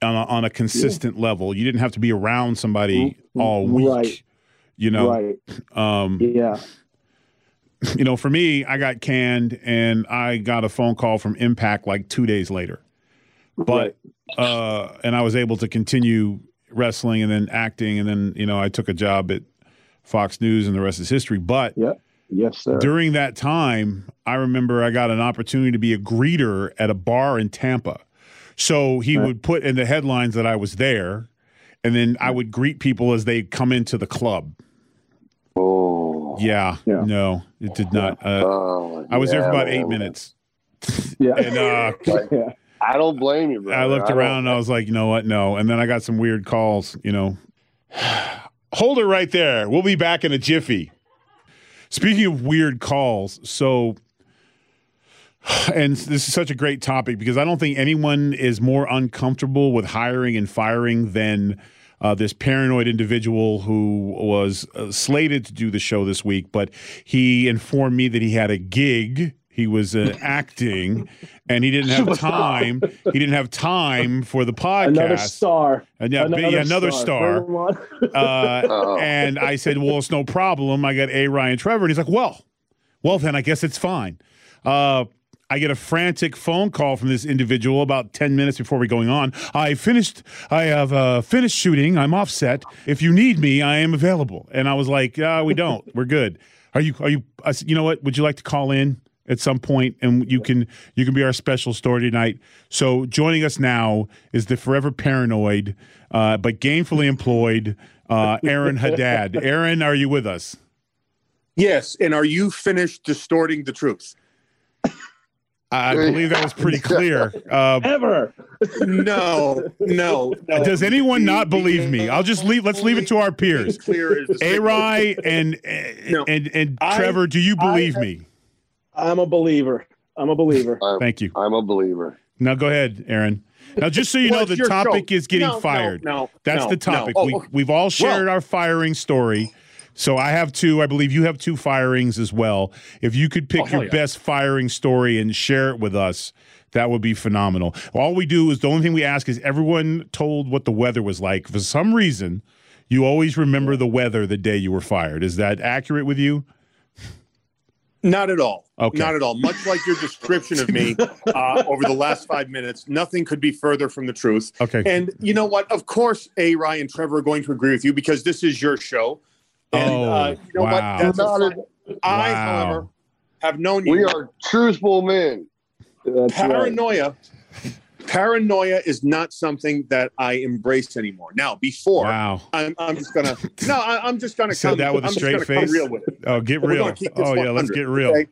On a, on a consistent level, you didn't have to be around somebody all week. Right. You know, right. <laughs> um, Yeah. <laughs> you know, for me, I got canned and I got a phone call from Impact like two days later. But uh and I was able to continue wrestling and then acting and then, you know, I took a job at Fox News and the rest is history. But Yeah. Yes, sir. during that time, I remember I got an opportunity to be a greeter at a bar in Tampa. So he Right. would put in the headlines that I was there, and then I would greet people as they come into the club. Oh, Yeah, Yeah. no, it did not. Uh, Oh, I was there for yeah, about man. eight minutes, yeah. <laughs> and uh, <laughs> yeah. I don't blame you, bro. I looked around and I was like, you know what? No. And then I got some weird calls, you know. <sighs> Hold it right there. We'll be back in a jiffy. Speaking of weird calls, so <sighs> and this is such a great topic because I don't think anyone is more uncomfortable with hiring and firing than uh, this paranoid individual who was uh, slated to do the show this week, but he informed me that he had a gig. He was uh, acting, and he didn't have <laughs> time. He didn't have time for the <laughs> podcast. Another star. Uh, yeah, another, yeah, another star. Bring him on. <laughs> Uh, Oh. and I said, "Well, it's no problem. I got a Ryan Trevor." And he's like, "Well, well, then I guess it's fine." Uh, I get a frantic phone call from this individual about ten minutes before we're going on. I finished. I have uh, finished shooting. I'm offset. If you need me, I am available. And I was like, uh, "We don't. We're good. Are you? Are you? I said, you know what? Would you like to call in?" At some point, and you can you can be our special story tonight. So joining us now is the forever paranoid, uh, but gainfully employed uh, Aaron Haddad. <laughs> Aaron, are you with us? Yes, and are you finished distorting the truth? I believe that was pretty clear. <laughs> Uh, Ever. No, no. no. <laughs> does anyone not believe me? I'll just leave. Let's leave it to our peers. Clear is the A-Ry and No. and and Trevor, do you believe I- me? I'm a believer. I'm a believer. I'm, Thank you. I'm a believer. Now go ahead, Aaron. Now, just so you Well, know, the topic show. is getting No, no, fired. no, That's no, the no. topic. Oh, we, we've all shared Well- our firing story. So I have two. I believe you have two firings as well. If you could pick Oh, your yeah. best firing story and share it with us, that would be phenomenal. All we do is the only thing we ask is everyone told what the weather was like. For some reason, you always remember the weather the day you were fired. Is that accurate with you? Not at all. Okay. Not at all. Much like your description of me <laughs> uh, over the last five minutes, nothing could be further from the truth. Okay. And you know what? Of course, A. Ryan Trevor are going to agree with you because this is your show. And Oh, uh, you know wow. what? That's a Not fine- I, Wow. however, have known you. We are truthful men. That's right. Paranoia. Paranoia is not something that I embrace anymore. Now, before wow. I'm, I'm just gonna no, I, I'm just gonna Said come, that with a I'm just straight gonna come face? real with it. Oh, get real. gonna keep this Oh yeah, let's get real. okay?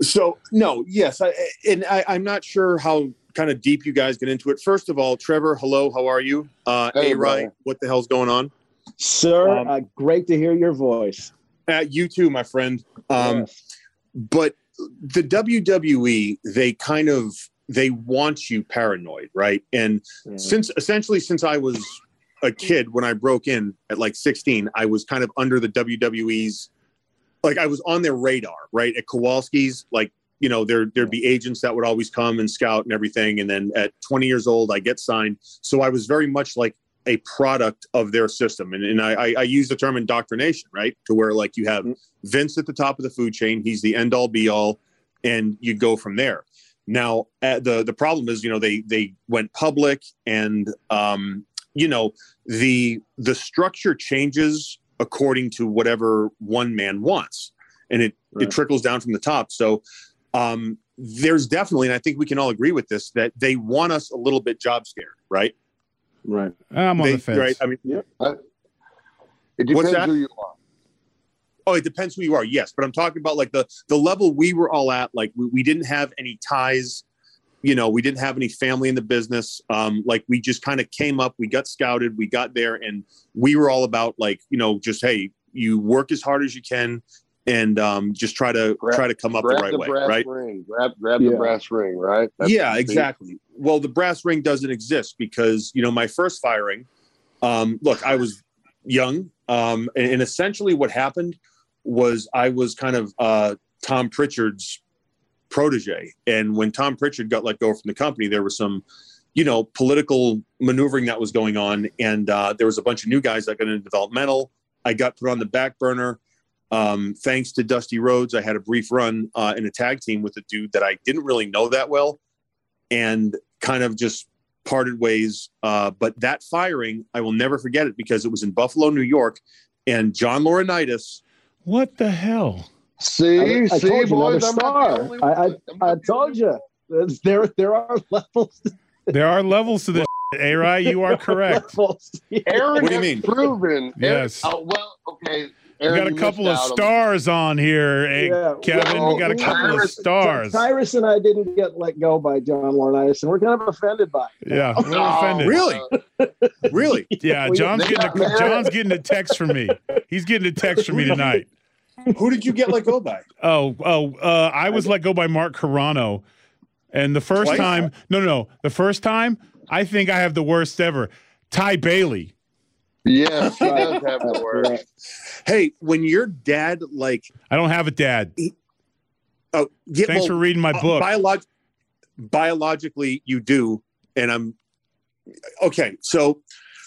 So no, yes, I, and I, I'm not sure how kind of deep you guys get into it. First of all, Trevor, hello, how are you? Uh, Hey, a right, what the hell's going on? Sir, Um, uh, great to hear your voice. Uh, you too, my friend. Um, but the WWE, they kind of they want you paranoid, right? And Yeah. since essentially since I was a kid when I broke in at like 16, I was kind of under the WWE's like I was on their radar, right? At Kowalski's, like you know, there there'd be agents that would always come and scout and everything. And then at 20 years old, I get signed. So I was very much like a product of their system. And, and I, I, I use the term indoctrination, right? To where like you have mm. Vince at the top of the food chain, he's the end all be all, and you go from there. Now, uh, the the problem is, you know, they they went public, and um, you know, the the structure changes according to whatever one man wants, and it Right. it trickles down from the top. So, um, there's definitely, and I think we can all agree with this, that they want us a little bit job scared, right? Right. I'm on They- the fence. right? I mean, It What's depends that? who you are. Oh, it depends who you are. Yes, but I'm talking about like the the level we were all at. Like we, we didn't have any ties. You know, we didn't have any family in the business. Um, like we just kind of came up. We got scouted. We got there, and we were all about like you know just hey, you work as hard as you can, and um, just try to Grab- try to come up the Grab right the way, brass right? ring. Grab grab Yeah. the brass ring. Right. That's yeah, what you exactly. Well, the brass ring doesn't exist because you know my first firing. Um, look, I was young, um, and, and essentially what happened was I was kind of uh, Tom Pritchard's protege, and when Tom Pritchard got let go from the company, there was some, you know, political maneuvering that was going on, and uh, there was a bunch of new guys that got into developmental. I got put on the back burner. Um, thanks to Dusty Rhodes, I had a brief run uh, in a tag team with a dude that I didn't really know that well, and kind of just parted ways. Uh, but that firing, I will never forget it because it was in Buffalo, New York, and John Laurinaitis. What the hell? See, I, I see, told you boys, another I'm star. only I, I. I'm I not the told you. There, there are <laughs> levels. There are levels to this. <laughs> A-Ry, you are correct. levels. Aaron What do you has mean? proven. Yes. Aaron, oh, well, okay. We Aaron, got a couple of out on- stars on here, eh, Yeah, Kevin. we got a well, couple of stars. Tyrus and I didn't get let go by John Laurinaitis, and we're kind of offended by it. Yeah, we're Oh, offended. Really? Really? Yeah, <laughs> John's getting got a. John's getting a text from me. He's getting a text from me tonight. Who did you get let go by? <laughs> Oh, oh, uh, I was let go by Mark Carrano, and the first Twice? time, no, no, no, the first time, I think I have the worst ever. Ty Bailey. Yes, he does have the word. Right. Hey, when your dad like I don't have a dad. oh get Thanks well, for reading my uh, book. biolog- biologically you do, and I'm okay. So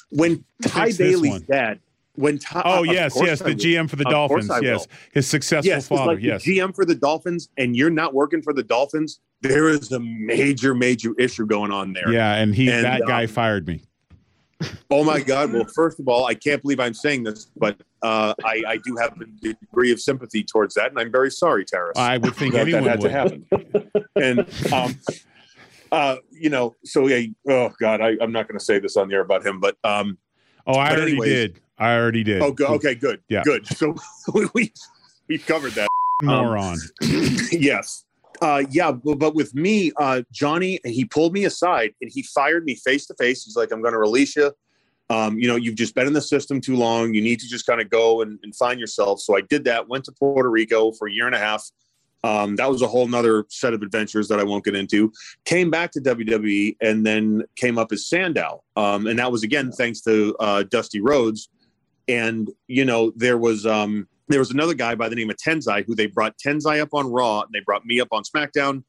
when Ty Fix this Bailey's dad, when Ty, oh yes, yes, I the. GM for the Of Dolphins. Yes, his successful yes, father. like yes. GM for the Dolphins, and you're not working for the Dolphins. There is a major, major issue going on there. Yeah, and he And, that guy um, fired me. Oh my God! Well, first of all, I can't believe I'm saying this, but uh, I, I do have a degree of sympathy towards that, and I'm very sorry, Tyrus. I would think that, that anyone had would. to happen. and um, uh, you know, so yeah. Oh God, I, I'm not going to say this on the air about him, but um, Oh, I But already anyways- did. I already did. oh, go, okay, good, Yeah. good. So <laughs> we we we've covered that. <laughs> moron. <clears throat> yes. Uh, yeah, but, but with me, uh, Johnny, he pulled me aside and he fired me face to face. He's like, "I'm going to release you. Um, you know, you've just been in the system too long. You need to just kind of go and, and find yourself." So I did that. Went to Puerto Rico for a year and a half. Um, that was a whole nother set of adventures that I won't get into. Came back to WWE and then came up as Sandow, um, and that was again thanks to uh, Dusty Rhodes. And you know, there was um, there was another guy by the name of Tensai who they brought Tensai up on Raw and they brought me up on SmackDown,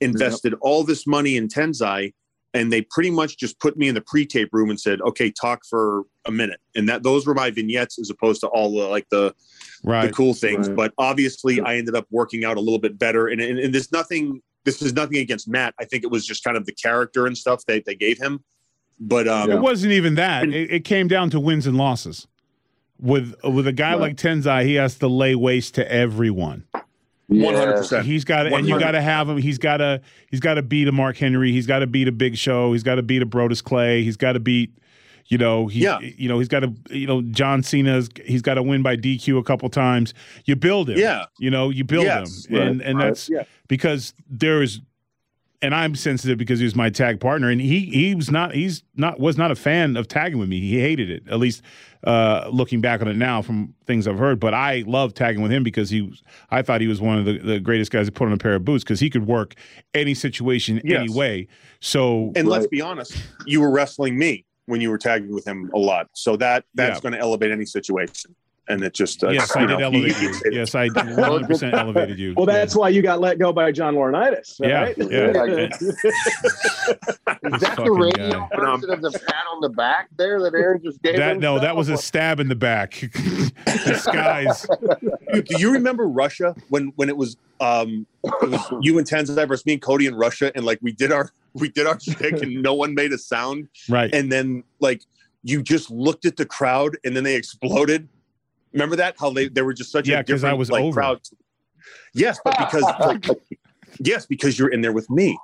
invested all this money in Tensai, and they pretty much just put me in the pre-tape room and said, "Okay, talk for a minute." And that those were my vignettes as opposed to all the like the Right. the cool things. Right. But obviously, I ended up working out a little bit better. And, and, and there's nothing. This is nothing against Matt. I think it was just kind of the character and stuff that they gave him. But um, It wasn't even that. It, it came down to wins and losses. With with a guy Right. like Tensai, he has to lay waste to everyone. One hundred percent. He's got to, and you got to have him. He's got to, he's got to beat a Mark Henry. He's got to beat a Big Show. He's got to beat a Brodus Clay. He's got to beat, you know, he, Yeah. you know, he's got to, you know, John Cena's. He's got to win by DQ a couple times. You build him. Yeah. You know, you build Yes. him, and and Right. that's Yeah. because there is, and I'm sensitive because he was my tag partner, and he he was not he's not was not a fan of tagging with me. He hated it. At least uh, looking back on it now from things I've heard, but I love tagging with him because he was. I thought he was one of the, the greatest guys to put on a pair of boots because he could work any situation Yes. any way. So And let's be honest, you were wrestling me when you were tagging with him a lot. So that that's Yeah. going to elevate any situation. And it just uh, yes, <laughs> I did know, elevate you- you. Yes, I 100 percent elevated you. Well, that's why you got let go by John Laurinaitis. Yeah, right? yeah. <laughs> <laughs> Is that the radio guy. version of the pat on the back there that Aaron just gave that. No, that was a stab in the back. Disguise. Dude, do you remember Russia when when it was um it was you and Tensai versus me and Cody in Russia and like we did our we did our shtick and no one made a sound Right. and then like you just looked at the crowd and then they exploded. Remember that how they they were just such Yeah, a 'cause I different was like over. crowd. Yes, but because like, <laughs> yes, because you're in there with me,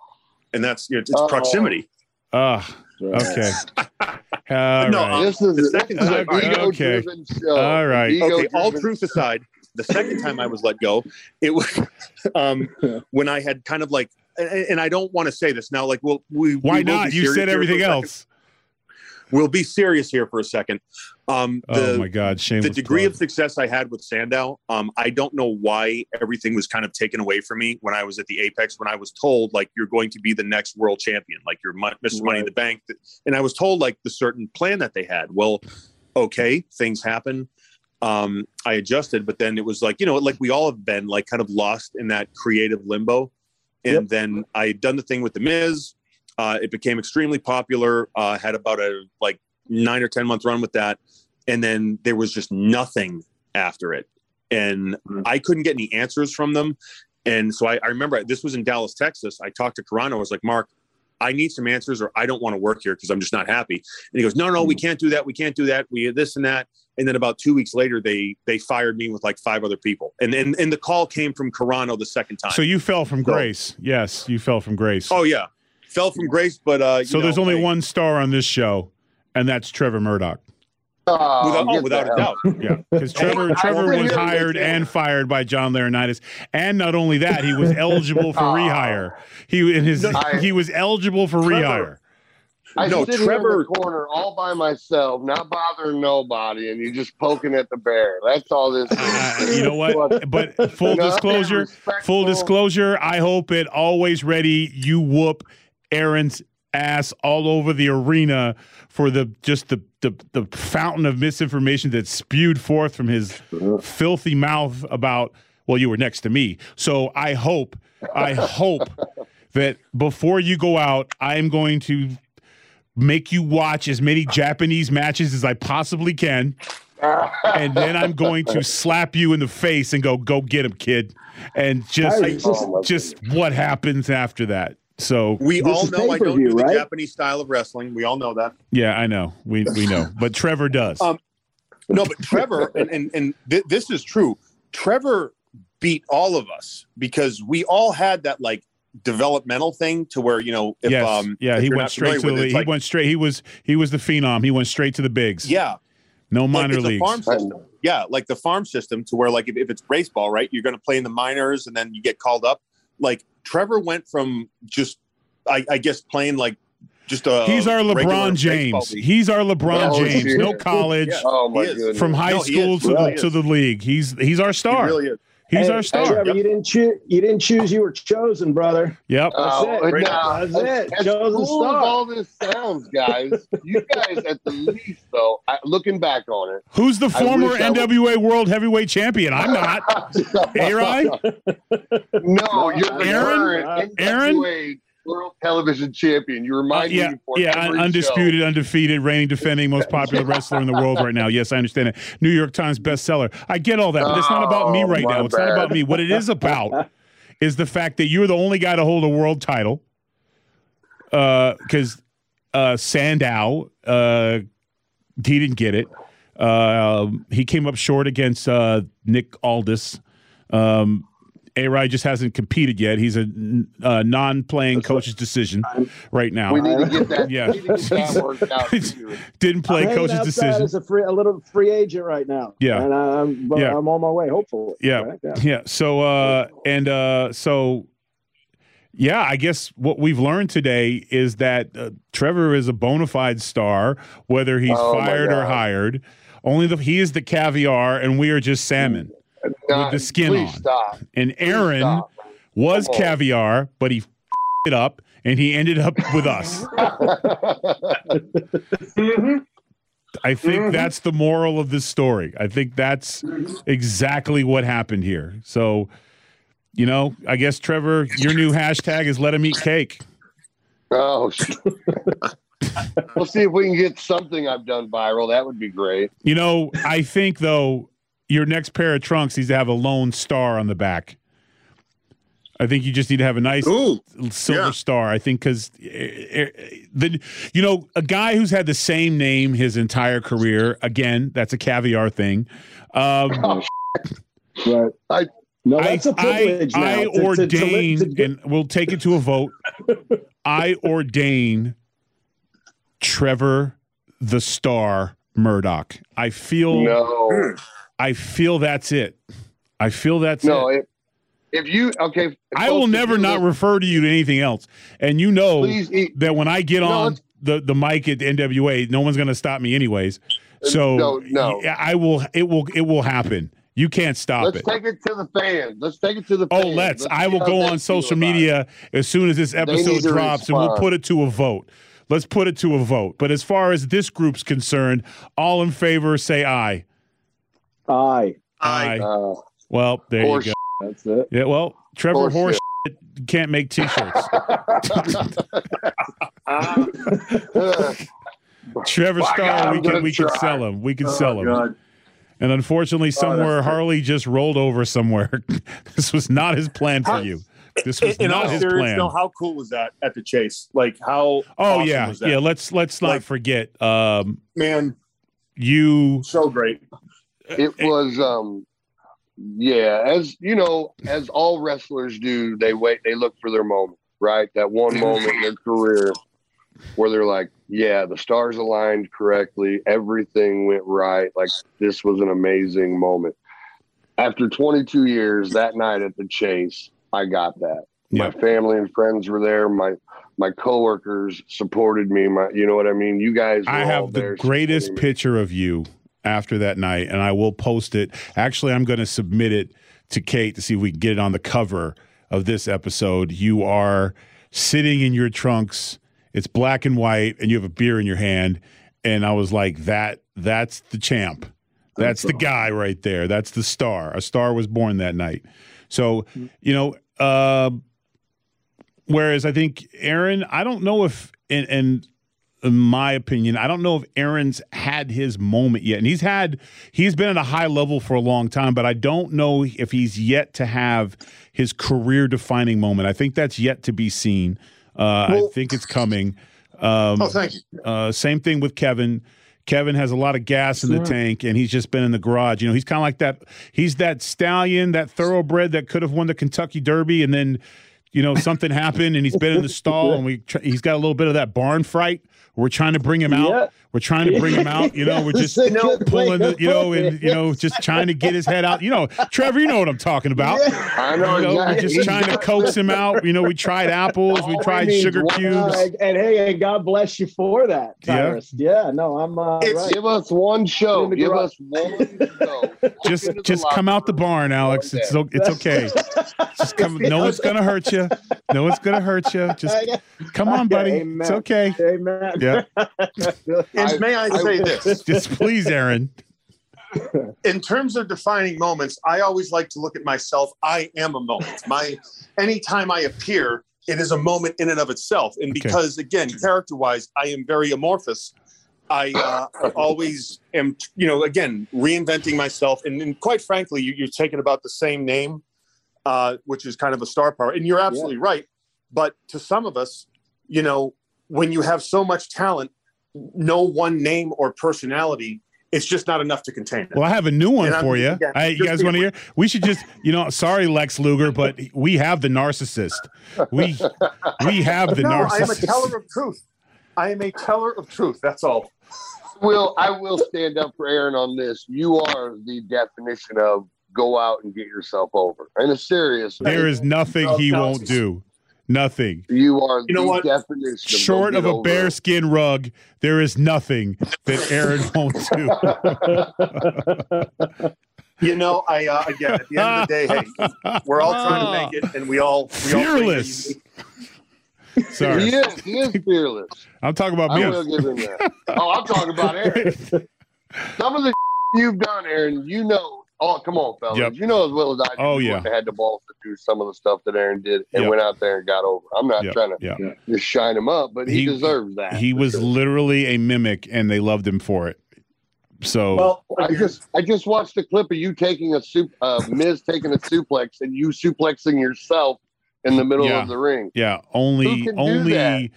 and that's you know, it's Oh. proximity. Ah. okay. <laughs> No, right. uh, This is The second this time- an Okay. ego-driven show. All right. okay, all truth aside, the second time I was let go, it was <laughs> um, when I had kind of like, and, and I don't want to say this now. Like, well, we Why we not? You said here for everything second. else. We'll be serious here for a second. Um, the, oh my God, shameless. the degree plug. of success I had with Sandow, um, I don't know why everything was kind of taken away from me when I was at the Apex. When I was told like you're going to be the next world champion, like you're Mon- Mr. Money in the Bank, and I was told like the certain plan that they had. Well, okay, things happen. Um, I adjusted, but then it was like you know, like we all have been like kind of lost in that creative limbo. And Yep. then I had done the thing with the Miz. Uh, it became extremely popular. Uh, had about a like nine or ten month run with that, and then there was just nothing after it, and I couldn't get any answers from them. And so I, I remember this was in Dallas, Texas. I talked to Carrano. I was like, Mark, I need some answers, or I don't want to work here because I'm just not happy. And he goes, No, no, we can't do that. We can't do that. We this and that. And then about two weeks later, they they fired me with like five other people. And and, and the call came from Carrano the second time. So you fell from grace. Yes, you fell from grace. oh yeah, fell from grace, but uh, you so there's only hey, one star on this show, and that's Trevor Murdoch. Oh, Without, oh, without a doubt. Yeah, because <laughs> Trevor Trevor was hired and fired by John Laurinaitis, and not only that, he was eligible for rehire. He in his I- he was eligible for rehire. I No, sit here in the corner all by myself, not bothering nobody, and you're just poking at the bear. That's all this is. Uh, you know what? <laughs> But full Nothing disclosure, full disclosure, I hope it Alwayz Ready. You whoop Aaron's ass all over the arena for the just the the, the fountain of misinformation that spewed forth from his filthy mouth about well you were next to me. So i hope i hope <laughs> that before you go out i'm going to make you watch as many japanese matches as i possibly can and then i'm going to slap you in the face and go go get him kid. And just just- just what happens after that so We all know I don't do the right? Japanese style of wrestling. We all know that. yeah i know we we know but trevor does Um, No, but Trevor, <laughs> and and, and th- this is true. Trevor beat all of us because we all had that like developmental thing to where you know if yes um yeah he went straight to the it, he like- went straight he was he was the phenom he went straight to the bigs yeah no minor a leagues farm system. Yeah, like the farm system to where like if, if it's baseball, right, you're going to play in the minors and then you get called up. Like Trevor went from just I, I guess playing like just a He's our LeBron James. He's our LeBron Oh, James. No college, Yeah. Oh my He goodness! from high No, school to Really the to the league. He's he's our He star. really is. He's Hey, our star. Trevor, Yep. you didn't choose. You didn't choose. You were chosen, brother. Yep. Oh, That's it. no, That's it. As Chosen cool as star. all this sounds, guys, you guys at the least, though, I, looking back on it, Who's the former wish I NWA World Heavyweight Champion? I'm not. <laughs> A-Rod? No, you're the Aaron? current Aaron? World Television Champion. You Uh, remind yeah, me yeah, undisputed, undefeated, reigning, defending, most popular <laughs> wrestler in the world right now. Yes, I understand it. New York Times bestseller. I get all that, but it's not about me Oh, right my now. It's not about me. What it is about <laughs> is the fact that you're the only guy to hold a world title. Because uh, Sandow, uh, he didn't get it. Uh, he came up short against uh, Nick Aldis. Um, A-Rod just hasn't competed yet. He's a uh, non-playing coach's decision right now. We need to get that. Yeah. We to get that <laughs> worked out. Didn't play I'm coach's decision. as a free, a little free agent right now. Yeah. and I'm, but Yeah. I'm on my way. Hopefully. Yeah. Right? yeah. Yeah. So uh and uh so yeah, I guess what we've learned today is that uh, Trevor is a bona fide star, whether he's Oh, fired or hired. Only the he is the caviar, and we are just salmon. Not- the skin on. Stop. And Aaron stop. was caviar, but he it up, and he ended up with us. <laughs> Mm-hmm. I think mm-hmm. that's the moral of this story. I think that's exactly what happened here. So, you know, I guess Trevor, your new hashtag is let him eat cake. oh, <laughs> we'll see if we can get something I've done viral. That would be great. You know, I think though your next pair of trunks needs to have a lone star on the back. I think you just need to have a nice Ooh, silver Yeah. star. I think because eh, eh, eh, the you know a guy who's had the same name his entire career. Again, that's a caviar thing. Um, <laughs> oh, Right. I- no, that's a privilege I, now. I to- to- to ordain, to and we'll take it to a vote. <laughs> I ordain Trevor the star Murdoch. I feel No, <clears throat> I feel that's it. I feel that's no. it. If, if you okay, if I will never not look- refer to you to anything else. And you know that when I get No, on the, the mic at the NWA, no one's going to stop me anyways. So no, no. I will. It will. It will happen. You can't stop Let's it. take it to the fans. Let's take it to the Oh, fans. let's. I will go on social media as soon as this episode drops, and we'll put it to a vote. Let's put it to a vote. But as far as this group's concerned, all in favor say aye. Aye. Aye. Uh, Well, there Horse you go. That's it. Yeah. Well, Trevor Horse Horse can't make T-shirts. <laughs> Trevor My Star, God, we can gonna we can sell him. We can sell him. God. And unfortunately, somewhere Harley just rolled over somewhere. <laughs> this was not his plan for you. This was In not all his seriousness, plan. no, how cool was that at the chase? Like how? oh awesome yeah, was that? yeah. Let's let's not Like- forget. Um, man, you so great. It <laughs> was um yeah as you know as all wrestlers do they wait they look for their moment right? That one <laughs> moment in their career where they're like yeah the stars aligned correctly everything went right like this was an amazing moment. After 22 years that night at the chase i got that. Yeah. my family and friends were there. My my coworkers supported me. My you know what i mean? You guys I have the greatest picture of you after that night, and I will post it. Actually, I'm going to submit it to Kate to see if we can get it on the cover of this episode. You are sitting in your trunks. It's black and white, and you have a beer in your hand. And I was like, "That, that's the champ. That's the guy right there. That's the star. A star was born that night." So, you know, uh, whereas I think Aaron, I don't know if, and, and in my opinion, I don't know if Aaron's had his moment yet. And he's had, he's been at a high level for a long time, but I don't know if he's yet to have his career defining moment. I think that's yet to be seen. Uh, I think it's coming. Um, Oh, thank you. uh, same thing with Kevin. Kevin has a lot of gas in the tank, and he's just been in the garage. You know, he's kind of like that. He's that stallion, that thoroughbred that could have won the Kentucky Derby, and then, you know, something happened, and he's been in the stall, and we tr- he's got a little bit of that barn fright. We're trying to bring him out. Yeah. We're trying to bring him out. You know, we're <laughs> just That's a pulling, the, you know, and you know, just trying to get his head out. You know, Trevor, you know what I'm talking about. i know, You know, we're just trying to coax him out. You know, we tried apples, we tried sugar cubes. Uh, and hey, and God bless you for that, Yeah. Tyrus. Yeah, no, I'm uh, right. Give us one show. Give garage. us one show. <laughs> Just just come out the barn, Alex. It's it's okay. Just come. No one's gonna hurt you. No one's gonna hurt you. <laughs> Just come on, buddy. Amen. It's okay. Amen. Yeah. <laughs> And may I, I- say this? <laughs> Just please, Aaron. in terms of defining moments, I always like to look at myself. I am a moment. My anytime I appear, it is a moment in and of itself. And Okay. because again, character wise, I am very amorphous. I uh, always am, you know, again, reinventing myself. And, and quite frankly, you, you're taking about the same name, uh, which is kind of a star power. And you're absolutely right. But to some of us, you know, when you have so much talent, no one name or personality, it's just not enough to contain it. Well, I have a new one And I'm- for you. again, I, you guys want to hear? We should just, you know, sorry, Lex Luger, but we have the narcissist. We we have the <laughs> no, I am a teller of truth. I am a teller of truth. That's all. Will I will stand up for Aaron on this. You are the definition of go out and get yourself over. In a serious There is nothing he won't do. Nothing. you are You know the what? definition. Short get of a over it. bearskin rug, there is nothing that Aaron <laughs> won't do. You know, I uh, again at the end of the day, hey, we're all trying to make it, and we all we all bring our Fearless. unique- <laughs> Sorry. He is. He is fearless. I'm talking about I me. will give him that. Oh, I'm talking about Aaron. <laughs> Some of the you've done, Aaron. You know. Oh, come on, fellas. Yep. You know as well as I do. Oh, yeah. wouldn't had the balls to do some of the stuff that Aaron did and Yep. went out there and got over. I'm not Yeah, trying to yeah. just shine him up, but he, He- deserves that. He was sure. literally a mimic, and they loved him for it. So Well, I just I just watched a clip of you taking a soup, uh, Miz taking a suplex and you suplexing yourself in the middle Yeah. of the ring. yeah, Who only do only that?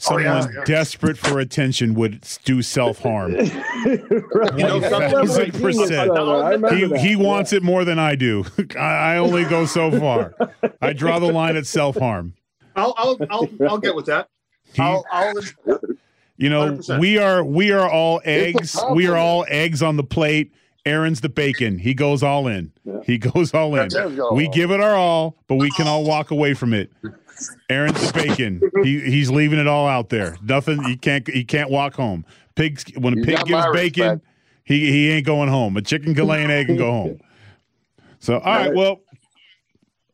Someone Oh, yeah, yeah. desperate for attention would do self harm. <laughs> right. You know, That's some- level of Thousand percent. brother. He that. he Yeah. wants it more than I do. <laughs> I, I only go so far. I draw the line at self harm. I'll I'll I'll, I'll get with that. I'll, I'll You know, 100%. we are we are all eggs. We are all eggs on the plate. Aaron's the bacon. He goes all in. He goes all in. go We all give it our all, but we can all walk away from it. Aaron's the <laughs> bacon. He he's leaving it all out there. Nothing. He can't. He can't walk home. Pigs. When a You pig gives bacon, respect. he he ain't going home. A chicken can lay an egg and go home. So all right. Well.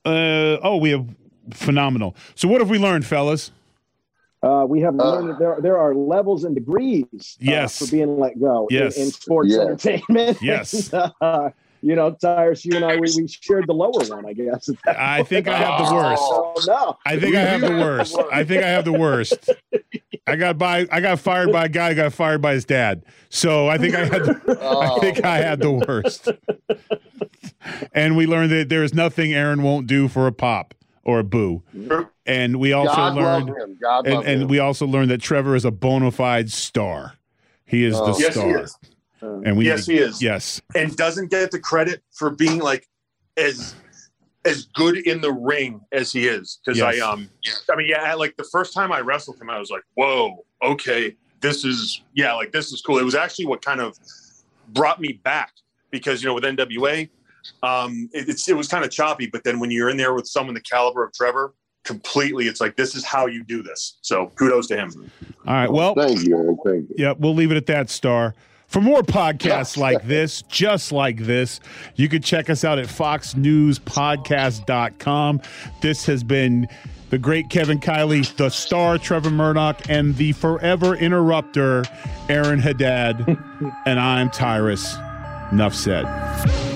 Uh oh, we have phenomenal. So what have we learned, fellas? Uh, we have Uh, learned that there, there are levels and degrees uh, Yes. for being let go in- Yes. in, sports Yes. entertainment. <laughs> Yes. You know, Tyrus, you and I, we, we shared the lower one, I guess. I think I have the worst. Oh, no. I think I have the worst. I think I have the worst. I got by. I got fired by a guy who got fired by his dad. So I think I had. The, I oh. think I had the worst. And we learned that there is nothing Aaron won't do for a pop or a boo. And we also God learned, love him. God and, love and him. we also learned that Trevor is a bona fide star. He is the Oh. Yes, he star. is. And we Yes, he is. Yes. and doesn't get the credit for being like as as good in the ring as he is. Because Yes. I um I mean yeah, like the first time I wrestled him, I was like, whoa, okay, this is yeah, like this is cool. It was actually what kind of brought me back because you know with NWA, um, it, it's it was kind of choppy, but then when you're in there with someone the caliber of Trevor, completely, it's like this is how you do this. So kudos to him. All right. Well, Thank you, Thank you. Yeah, we'll leave it at that, Star. For more podcasts like this, just like this, you can check us out at foxnewspodcast.com. This has been the great Kevin Kiley, the star Trevor Murdoch, and the forever interrupter Aaron Haddad. <laughs> and I'm Tyrus. Enough said.